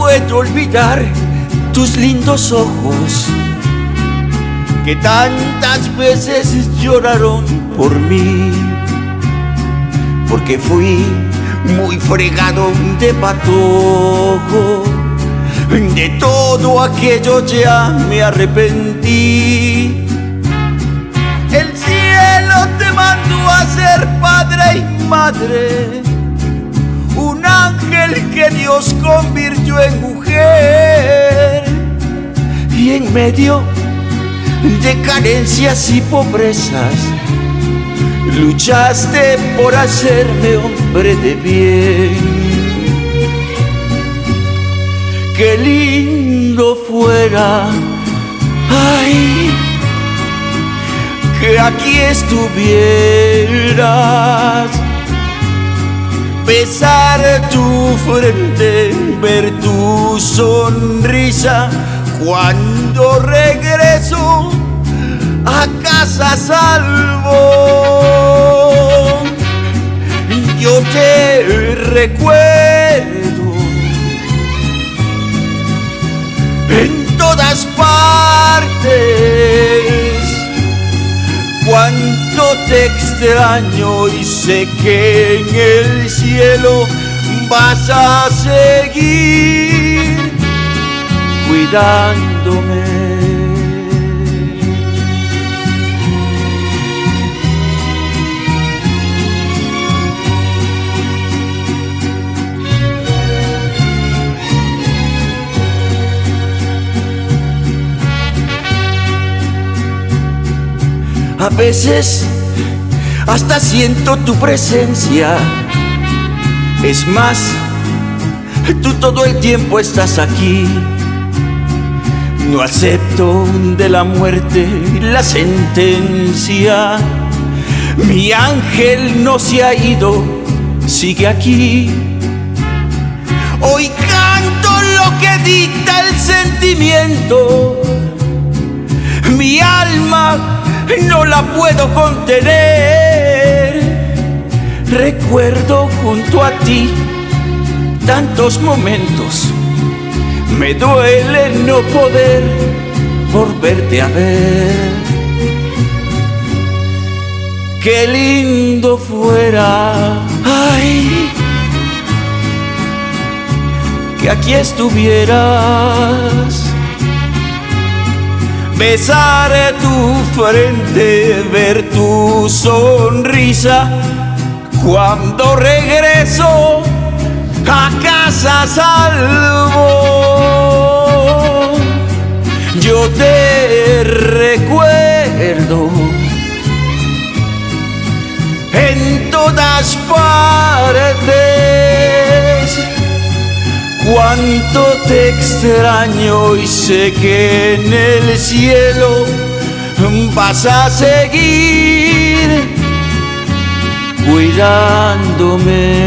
puedo olvidar tus lindos ojos que tantas veces lloraron por mí, porque fui muy fregado de patojo. De todo aquello ya me arrepentí. El cielo te mandó a ser padre y madre, un ángel que Dios convirtió en mujer y en medio de carencias y pobrezas. Luchaste por hacerme hombre de bien. Qué lindo fuera, ay, que aquí estuvieras. Besar tu frente, ver tu sonrisa cuando regreso a casa salvo. Yo te recuerdo extraño y sé que en el cielo vas a seguir cuidándome. A veces hasta siento tu presencia. Es más, tú todo el tiempo estás aquí. No acepto de la muerte la sentencia. Mi ángel no se ha ido, sigue aquí. Hoy canto lo que dicta el sentimiento. Mi alma no la puedo contener. Recuerdo junto a ti tantos momentos. Me duele no poder volverte a ver. Qué lindo fuera, ay, que aquí estuvieras besar tu frente, ver tu sonrisa cuando regreso a casa salvo. Yo te recuerdo en todas partes cuánto te extraño y sé que en el cielo vas a seguir cuidándome.